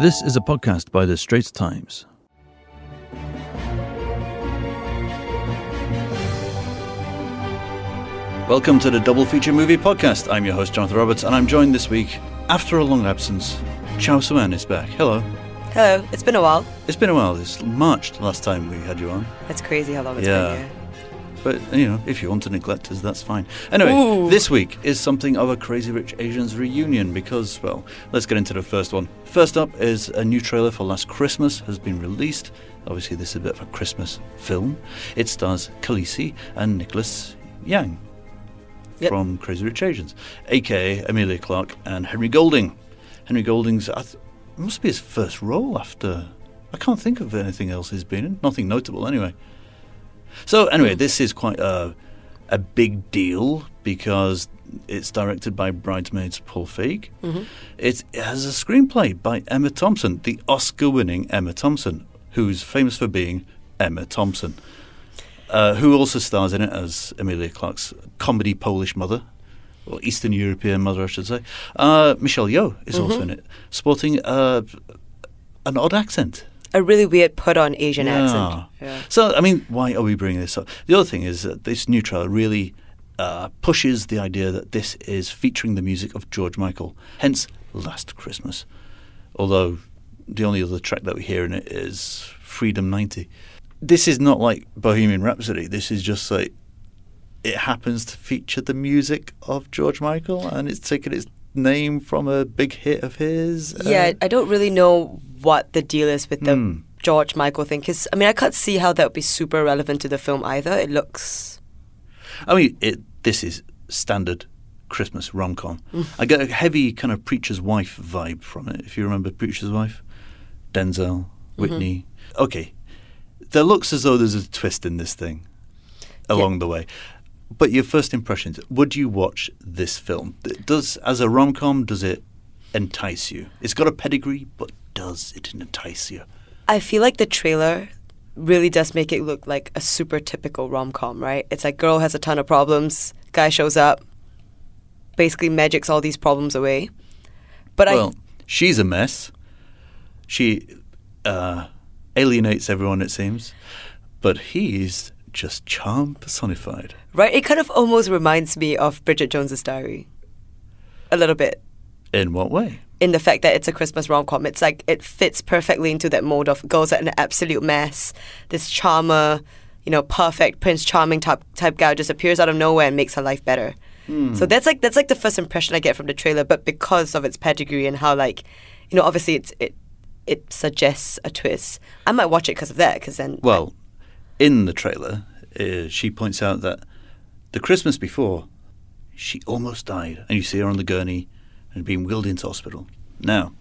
This is a podcast by the Straits Times. Welcome to the Double Feature Movie Podcast. I'm your host, Jonathan Roberts, and I'm joined this week, after a long absence, Cheow Sue-Ann is back. Hello. Hello, it's been a while. It's been a while. It's March the last time we had you on. That's crazy how long it's Yeah. been here. But, you know, if you want to neglect us, that's fine. Anyway, Ooh. this week is something of a Crazy Rich Asians reunion because, well, let's get into the first one. First up is a new trailer for Last Christmas has been released. Obviously, this is a bit of a Christmas film. It stars Khaleesi and Nicholas Young Yep. from Crazy Rich Asians, aka Emilia Clarke and Henry Golding. Henry Golding's, I th- must be his first role after. I can't think of anything else he's been in. Nothing notable, anyway. So anyway, this is quite a a big deal because it's directed by Bridesmaids Paul Feig. It has a screenplay by Emma Thompson, the Oscar-winning Emma Thompson, who's famous for being Emma Thompson, uh, who also stars in it as Emilia Clarke's comedy Polish mother. Or Eastern European mother, I should say. Uh, Michelle Yeoh is also in it, sporting uh, an odd accent. A really weird put on Asian Yeah. accent. Yeah. So, I mean, why are we bringing this up? The other thing is that this new trailer really uh, pushes the idea that this is featuring the music of George Michael, hence Last Christmas. Although the only other track that we hear in it is Freedom 90. This is not like Bohemian Rhapsody. This is just like it happens to feature the music of George Michael and it's taken its name from a big hit of his. Yeah, Uh, I don't really know what the deal is with the Hmm. George Michael thing. Because, I mean, I can't see how that would be super relevant to the film either. It looks. I mean, it, this is standard Christmas rom com. I get a heavy kind of preacher's wife vibe from it. If you remember preacher's wife, Denzel, Whitney. Okay, there looks as though there's a twist in this thing along the way. But your first impressions, would you watch this film? Does as a rom com, does it entice you? It's got a pedigree, but does it entice you? I feel like the trailer really does make it look like a super typical rom com, right? It's like girl has a ton of problems, guy shows up, basically magics all these problems away. But well, she's a mess. She uh, alienates everyone, it seems. But he's just charm personified. Right, it kind of almost reminds me of Bridget Jones's Diary, a little bit. In what way? In the fact that it's a Christmas rom com. It's like it fits perfectly into that mode of girls are an absolute mess. This charmer, you know, perfect Prince Charming type type guy just appears out of nowhere and makes her life better. So that's like that's like the first impression I get from the trailer. But because of its pedigree and how like, you know, obviously it's it it suggests a twist. I might watch it because of that. Because then, Well, in the trailer, uh, she points out that the Christmas before, she almost died. And you see her on the gurney and being wheeled into hospital. Now,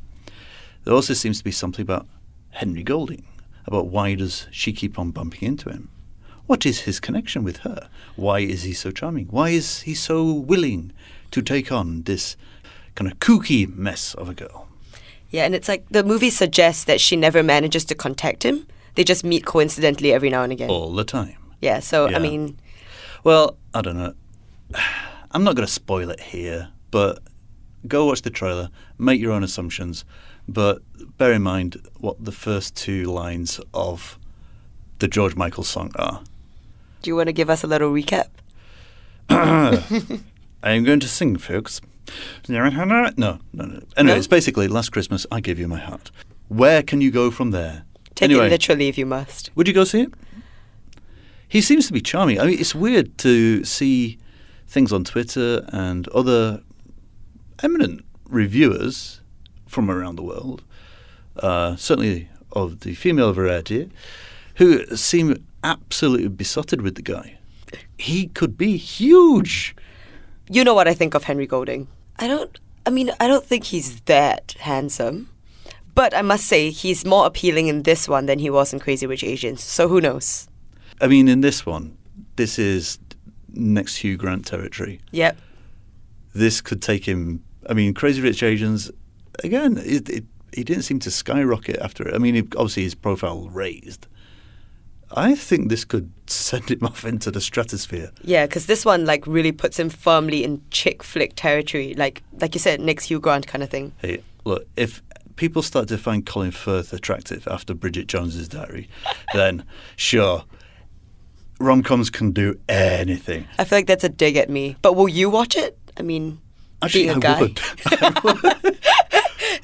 there also seems to be something about Henry Golding, about why does she keep on bumping into him? What is his connection with her? Why is he so charming? Why is he so willing to take on this kind of kooky mess of a girl? yeah, and it's like the movie suggests that she never manages to contact him. They just meet coincidentally every now and again. All the time. Yeah, so Yeah. I mean, Well, I don't know. I'm not going to spoil it here, but go watch the trailer, make your own assumptions, but bear in mind what the first two lines of the George Michael song are. do you want to give us a little recap? I am going to sing, folks. No, no, no. Anyway, No? it's basically Last Christmas, I Gave You My Heart. Where can you go from there? Take anyway, it literally if you must. Would you go see it? He seems to be charming. I mean, it's weird to see things on Twitter and other eminent reviewers from around the world, uh, certainly of the female variety, who seem absolutely besotted with the guy. He could be huge. You know what I think of Henry Golding. I don't. I mean, I don't think he's that handsome, but I must say he's more appealing in this one than he was in Crazy Rich Asians. So who knows? I mean, in this one, this is next Hugh Grant territory. Yep. This could take him. I mean, Crazy Rich Asians, again, it, it, he didn't seem to skyrocket after it. I mean, it, obviously his profile raised. I think this could send him off into the stratosphere. Yeah, because this one like really puts him firmly in chick flick territory, like like you said, next Hugh Grant kind of thing. Hey, look, if people start to find Colin Firth attractive after Bridget Jones's Diary, then sure, rom coms can do anything. I feel like that's a dig at me. But will you watch it? I mean, Actually, being a I guy. would. I would.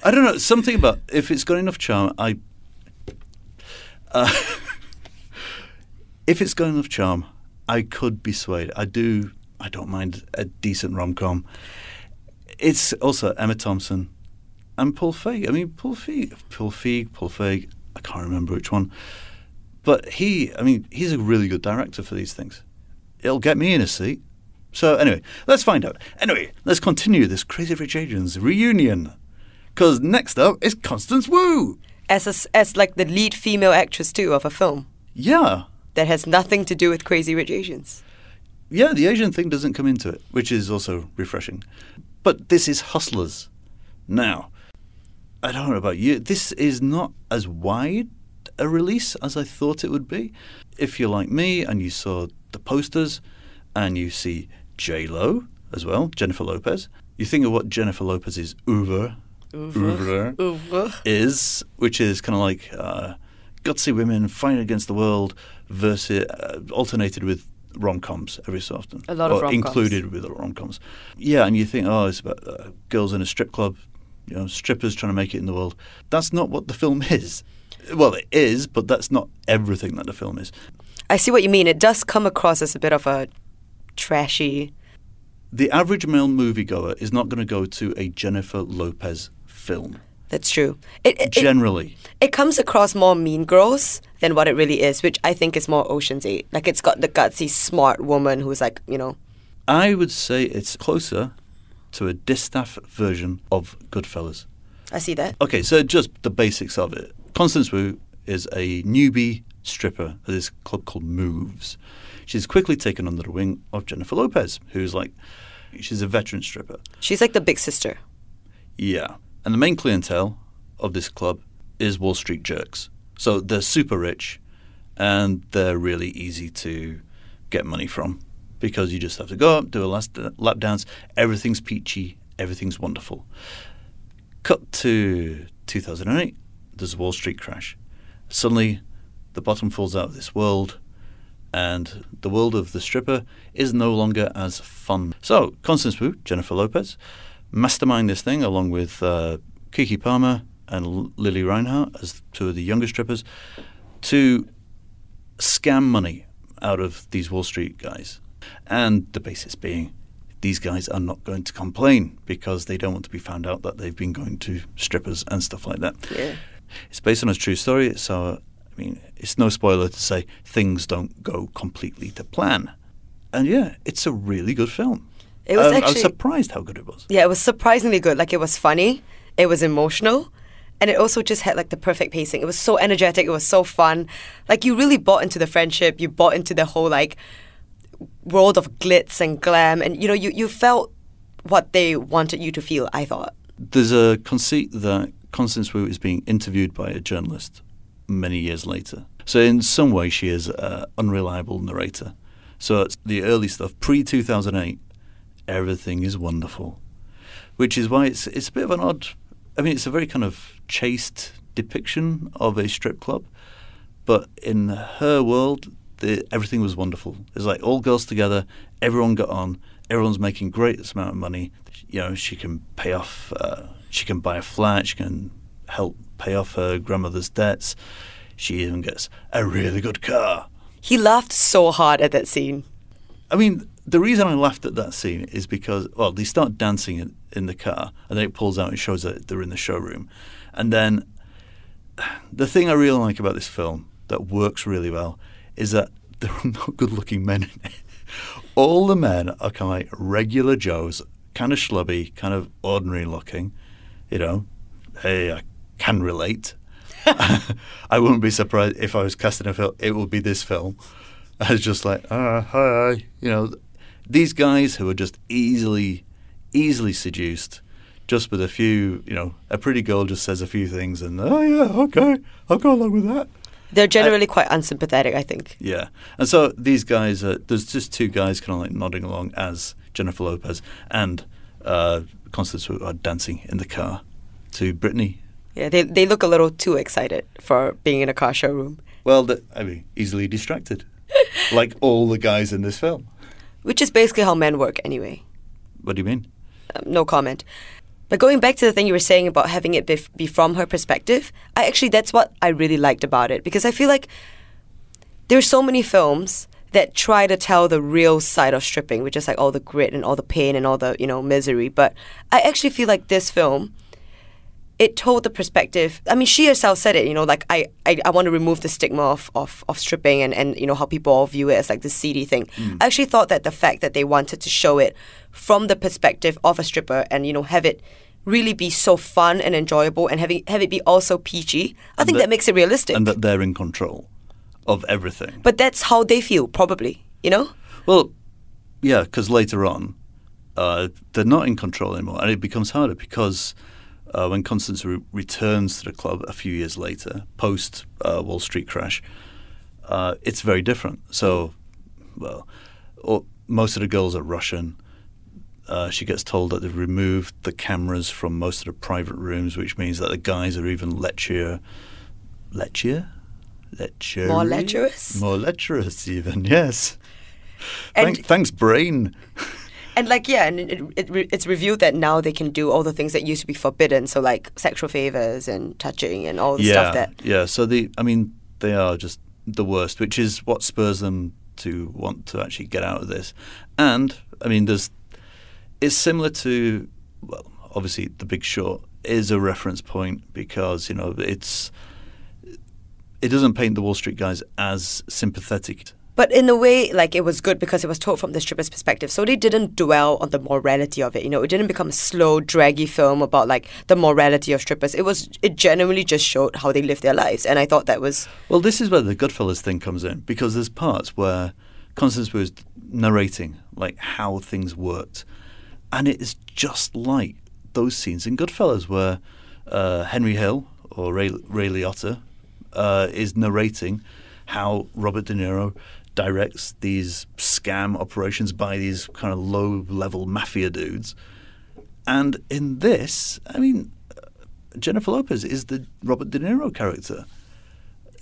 I don't know. Something about if it's got enough charm, I. Uh, if it's got enough charm, I could be swayed. I do. I don't mind a decent rom com. It's also Emma Thompson and Paul Feig. I mean, Paul Feig, Paul Feig, Paul Feig. I can't remember which one, but he. I mean, he's a really good director for these things. It'll get me in a seat. So anyway, let's find out. Anyway, let's continue this Crazy Rich Asians reunion. Because next up is Constance Wu. As a as like the lead female actress too of a film Yeah, that has nothing to do with Crazy Rich Asians. yeah, the Asian thing doesn't come into it, which is also refreshing. But this is Hustlers. Now, I don't know about you. This is not as wide a release as I thought it would be. If you're like me and you saw the posters and you see J Lo as well, Jennifer Lopez, you think of what Jennifer Lopez's oeuvre, oeuvre Oeuvre. is, which is kind of like uh, gutsy women fighting against the world versus uh, alternated with rom coms every so often. A lot of rom-coms. included with rom coms. Yeah, and you think, oh, it's about uh, girls in a strip club, you know, strippers trying to make it in the world. That's not what the film is. Well, it is, but that's not everything that the film is. I see what you mean. It does come across as a bit of a trashy. The average male moviegoer is not going to go to a Jennifer Lopez film. That's true. It, it, it, Generally, it comes across more Mean Girls than what it really is, which I think is more Ocean's Eight. Like it's got the gutsy, smart woman who's like, you know, I would say it's closer to a distaff version of Goodfellas. I see that. Okay, so just the basics of it. Constance Wu is a newbie stripper at this club called Moves. She's quickly taken under the wing of Jennifer Lopez, who's like, she's a veteran stripper. She's like the big sister. Yeah. And the main clientele of this club is Wall Street jerks. So they're super rich and they're really easy to get money from because you just have to go up, do a last uh, lap dance, everything's peachy, everything's wonderful. Cut to 2008, there's a Wall Street crash. Suddenly, the bottom falls out of this world, and the world of the stripper is no longer as fun. So, Constance Wu, Jennifer Lopez, mastermind this thing along with uh, Keke Palmer and L- Lili Reinhart as two of the younger strippers to scam money out of these Wall Street guys. And the basis being these guys are not going to complain because they don't want to be found out that they've been going to strippers and stuff like that. Yeah. It's based on a true story, so I mean, it's no spoiler to say things don't go completely to plan. And yeah, it's a really good film. It was Um, I was surprised how good it was. Yeah, it was surprisingly good. Like it was funny, it was emotional, and it also just had like the perfect pacing. It was so energetic, it was so fun. Like you really bought into the friendship, you bought into the whole like world of glitz and glam and you know, you, you felt what they wanted you to feel, I thought. There's a conceit that Constance Wu is being interviewed by a journalist many years later. So in some way, she is an unreliable narrator. So it's the early stuff, pre 2008, everything is wonderful, which is why it's it's a bit of an odd. I mean, it's a very kind of chaste depiction of a strip club, but in her world, the, everything was wonderful. It's like all girls together, everyone got on, everyone's making great amount of money. You know, she can pay off, uh, she can buy a flat, she can help pay off her grandmother's debts. She even gets a really good car. He laughed so hard at that scene. I mean, the reason I laughed at that scene is because, well, they start dancing in, in the car, and then it pulls out and shows that they're in the showroom. And then the thing I really like about this film that works really well is that there are no good looking men in it. All the men are kind of like regular Joes, kind of schlubby, kind of ordinary looking. You know, hey, I can relate. I wouldn't be surprised if I was casting a film. It would be this film. I was just like, ah, hi, you know, these guys who are just easily, easily seduced, just with a few, you know, a pretty girl just says a few things, and oh yeah, okay, I'll go along with that. They're generally quite unsympathetic, I think. Yeah, and so these guys, uh, there's just two guys kind of like nodding along as Jennifer Lopez and uh, Constance are dancing in the car to Britney Yeah, they they look a little too excited for being in a car showroom, Well, the, I mean, easily distracted, like all the guys in this film. which is basically how men work anyway. What do you mean? Um, no comment. But going back to the thing you were saying about having it be, be from her perspective, I actually that's what I really liked about it because I feel like there's so many films that try to tell the real side of stripping, which is like all the grit and all the pain and all the you know misery. But I actually feel like this film, it told the perspective. I mean, she herself said it. You know, like I I, I want to remove the stigma of, of of stripping and and you know how people all view it as like this seedy thing. I actually thought that the fact that they wanted to show it from the perspective of a stripper and you know have it really be so fun and enjoyable and having have it be also peachy. I think that- that makes it realistic. And that they're in control of everything. but that's how they feel, probably. You know. Well, yeah, because later on, uh, they're not in control anymore, and it becomes harder because uh, when Constance re- returns to the club a few years later, post uh, Wall Street crash, uh, it's very different. So, well, all, most of the girls are Russian. Uh, she gets told that they've removed the cameras from most of the private rooms, which means that the guys are even lechier. Lechier? Lecher. More lecherous? More lecherous, even, yes. And- Thank, thanks, brain. And like yeah, and it, it, it's revealed that now they can do all the things that used to be forbidden. So like sexual favors and touching and all the yeah, stuff that. yeah. So the, I mean, they are just the worst, which is what spurs them to want to actually get out of this. And I mean, there's, it's similar to, well, obviously, The Big Short is a reference point because you know it's, it doesn't paint the Wall Street guys as sympathetic. But in a way, like it was good because it was told from the stripper's perspective. So they didn't dwell on the morality of it. You know, it didn't become a slow, draggy film about like the morality of strippers. It was it genuinely just showed how they live their lives, and I thought that was Well, this is where the Goodfellas thing comes in because there's parts where Constance was narrating like how things worked, and it is just like those scenes in Goodfellas where uh, Henry Hill or Ray, Ray Liotta uh, is narrating how Robert De Niro directs these scam operations by these kind of low-level mafia dudes, and in this, I mean. Jennifer Lopez is the Robert De Niro character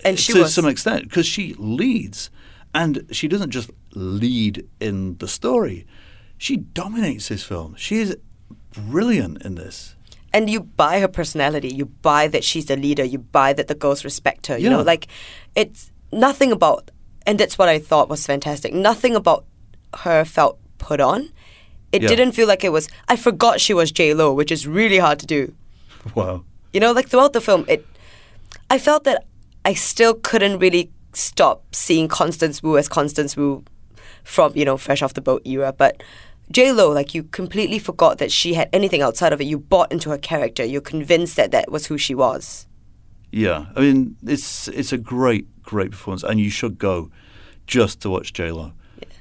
and she to was some extent because she leads, and she doesn't just lead in the story; she dominates this film. She is brilliant in this. and you buy her personality. You buy that she's the leader. You buy that the girls respect her. You know, like it's nothing about, and that's what I thought was fantastic. Nothing about her felt put on. It Yeah. didn't feel like it was. I forgot she was J Lo, which is really hard to do. Wow. You know, like throughout the film, it. I felt that I still couldn't really stop seeing Constance Wu as Constance Wu from you know Fresh Off the Boat era, but J Lo, like you completely forgot that she had anything outside of it. You bought into her character. You're convinced that that was who she was. Yeah, I mean it's it's a great great performance, and you should go just to watch J Lo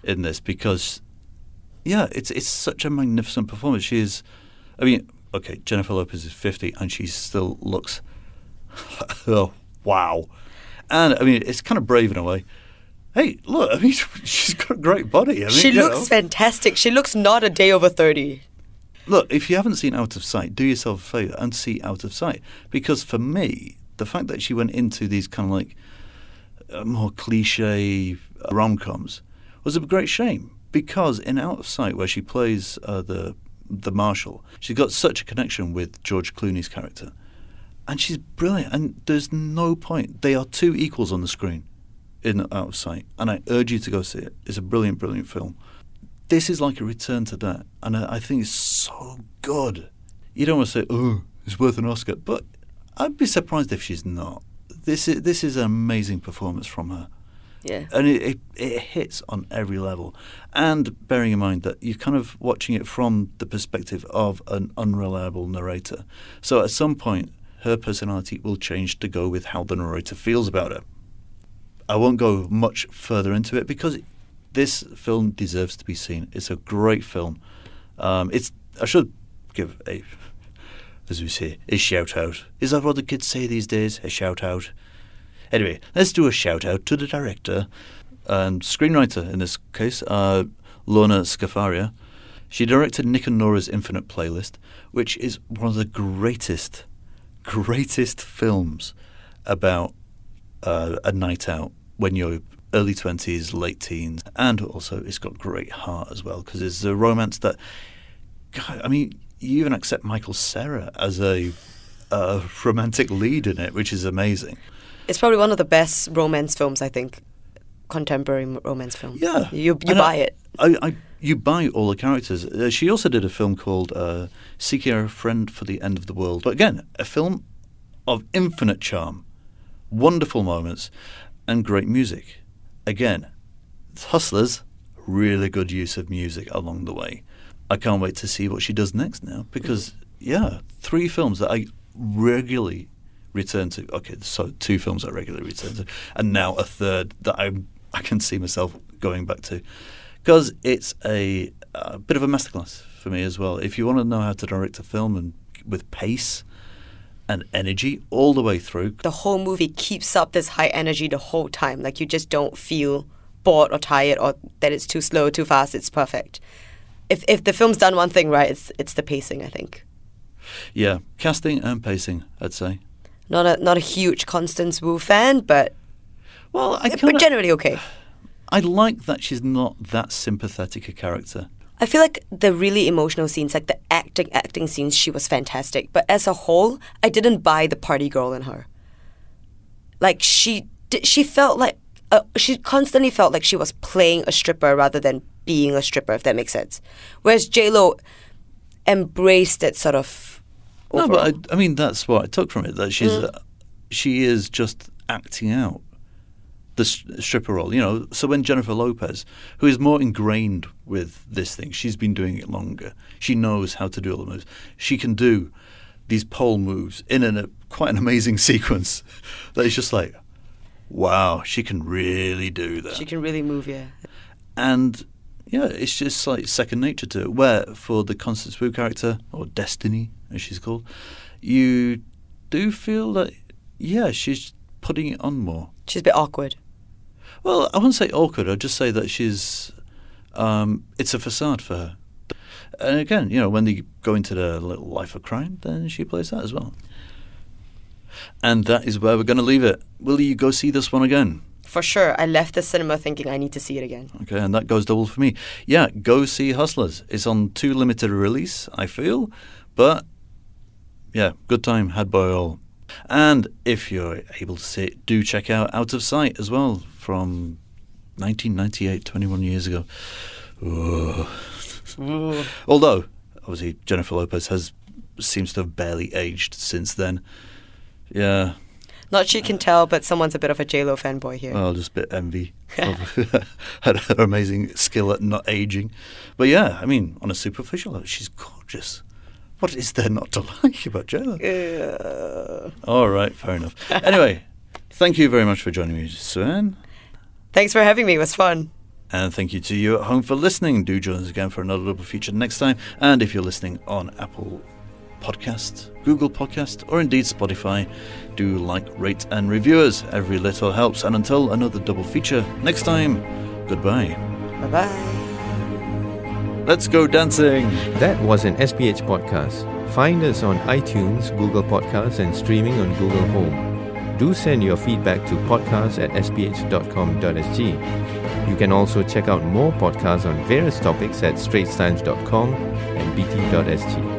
in this because yeah, it's it's such a magnificent performance. She is, I mean, okay, Jennifer Lopez is fifty, and she still looks, oh wow, and I mean it's kind of brave in a way. Hey, look, I mean she's got a great body. I mean, she looks know. fantastic. She looks not a day over thirty. Look, if you haven't seen Out of Sight, do yourself a favour and see Out of Sight. Because for me, the fact that she went into these kind of like uh, more cliche rom coms was a great shame. Because in Out of Sight, where she plays uh, the the marshal, she's got such a connection with George Clooney's character, and she's brilliant. And there's no point; they are two equals on the screen in Out of Sight, and I urge you to go see it. It's a brilliant, brilliant film this is like a return to that, and I, I think it's so good. You don't want to say, "Oh, it's worth an Oscar," but I'd be surprised if she's not. This is this is an amazing performance from her, Yeah. and it, it, it hits on every level. And bearing in mind that you're kind of watching it from the perspective of an unreliable narrator, so at some point her personality will change to go with how the narrator feels about her. I won't go much further into it because this film deserves to be seen. It's a great film. Um, it's I should give a, as we say, a shout out. Is that what the kids say these days? A shout out. Anyway, let's do a shout out to the director and screenwriter in this case, uh, Lorene Scafaria. She directed Nick and Nora's Infinite Playlist, which is one of the greatest, greatest films about uh, a night out when you're early 20s, late teens. And also, it's got great heart as well because it's a romance that, God, I mean, you even accept Michael Cera as a, a romantic lead in it, which is amazing. It's probably one of the best romance films, I think. Contemporary romance film. Yeah, You, you And buy I- it. I, I, you buy all the characters. Uh, she also did a film called uh, "Seeking a Friend for the End of the World." But again, a film of infinite charm, wonderful moments, and great music. Again, Hustlers, really good use of music along the way. I can't wait to see what she does next now because yeah, three films that I regularly return to. Okay, so two films I regularly return to, and now a third that I I can see myself going back to because it's a, a bit of a masterclass for me as well. If you want to know how to direct a film and with pace and energy all the way through, The whole movie keeps up this high energy the whole time. Like you just don't feel bored or tired or that it's too slow, too fast. It's perfect. If if the film's done one thing right, it's it's the pacing. I think. yeah, casting and pacing, I'd say. Not a not a huge Constance Wu fan, but Well, I but kinda, generally okay. I like that she's not that sympathetic a character. I feel like the really emotional scenes, like the acting acting scenes, she was fantastic. But as a whole, I didn't buy the party girl in her. Like she, she felt like uh, she constantly felt like she was playing a stripper rather than being a stripper. If that makes sense. Whereas J Lo embraced it sort of. No, but. I, I mean that's what I took from it. That she's uh, she is just acting out the stripper role. You know, so when Jennifer Lopez, who is more ingrained with this thing, she's been doing it longer. She knows how to do all the moves. She can do these pole moves in an, a quite an amazing sequence. that is just like, wow, she can really do that she can really move, yeah. and yeah, it's just like second nature to it. Where for the Constance Wu character or Destiny, as she's called, you do feel that yeah, she's putting it on more. She's a bit awkward. Well, I wouldn't say awkward. I'd just say that she's um, it's a facade for her. And again, you know, when they go into the little life of crime, then she plays that as well. And that is where we're going to leave it. Will you go see this one again? For sure, I left the cinema thinking I need to see it again. Okay, and that goes double for me. Yeah, go see Hustlers. It's on too limited release, I feel, but yeah, good time had by all. And if you're able to see it, do check out Out of Sight as well from 1998, 21 years ago. Ugh. Although, obviously, Jennifer Lopez has seems to have barely aged since then. Yeah, Not she can tell, but someone's a bit of a J Lo fanboy here. well, just a bit envy of her, her amazing skill at not aging. But yeah, I mean, on a superficial level, she's gorgeous. What is there not to like about Jella? Uh, All right, fair enough. Anyway, thank you very much for joining me, Sue-Ann. thanks for having me. It was fun. And thank you to you at home for listening. Do join us again for another double feature next time. And if you're listening on Apple Podcast, Google Podcast, or indeed Spotify, do like, rate, and review us. Every little helps. And until another double feature next time, goodbye. Bye bye. Let's go dancing. That was an SPH podcast. Find us on iTunes, Google Podcasts, and streaming on Google Home. Do send your feedback to podcast at sph.com.sg. You can also check out more podcasts on various topics at straitstimes.com and bt.sg.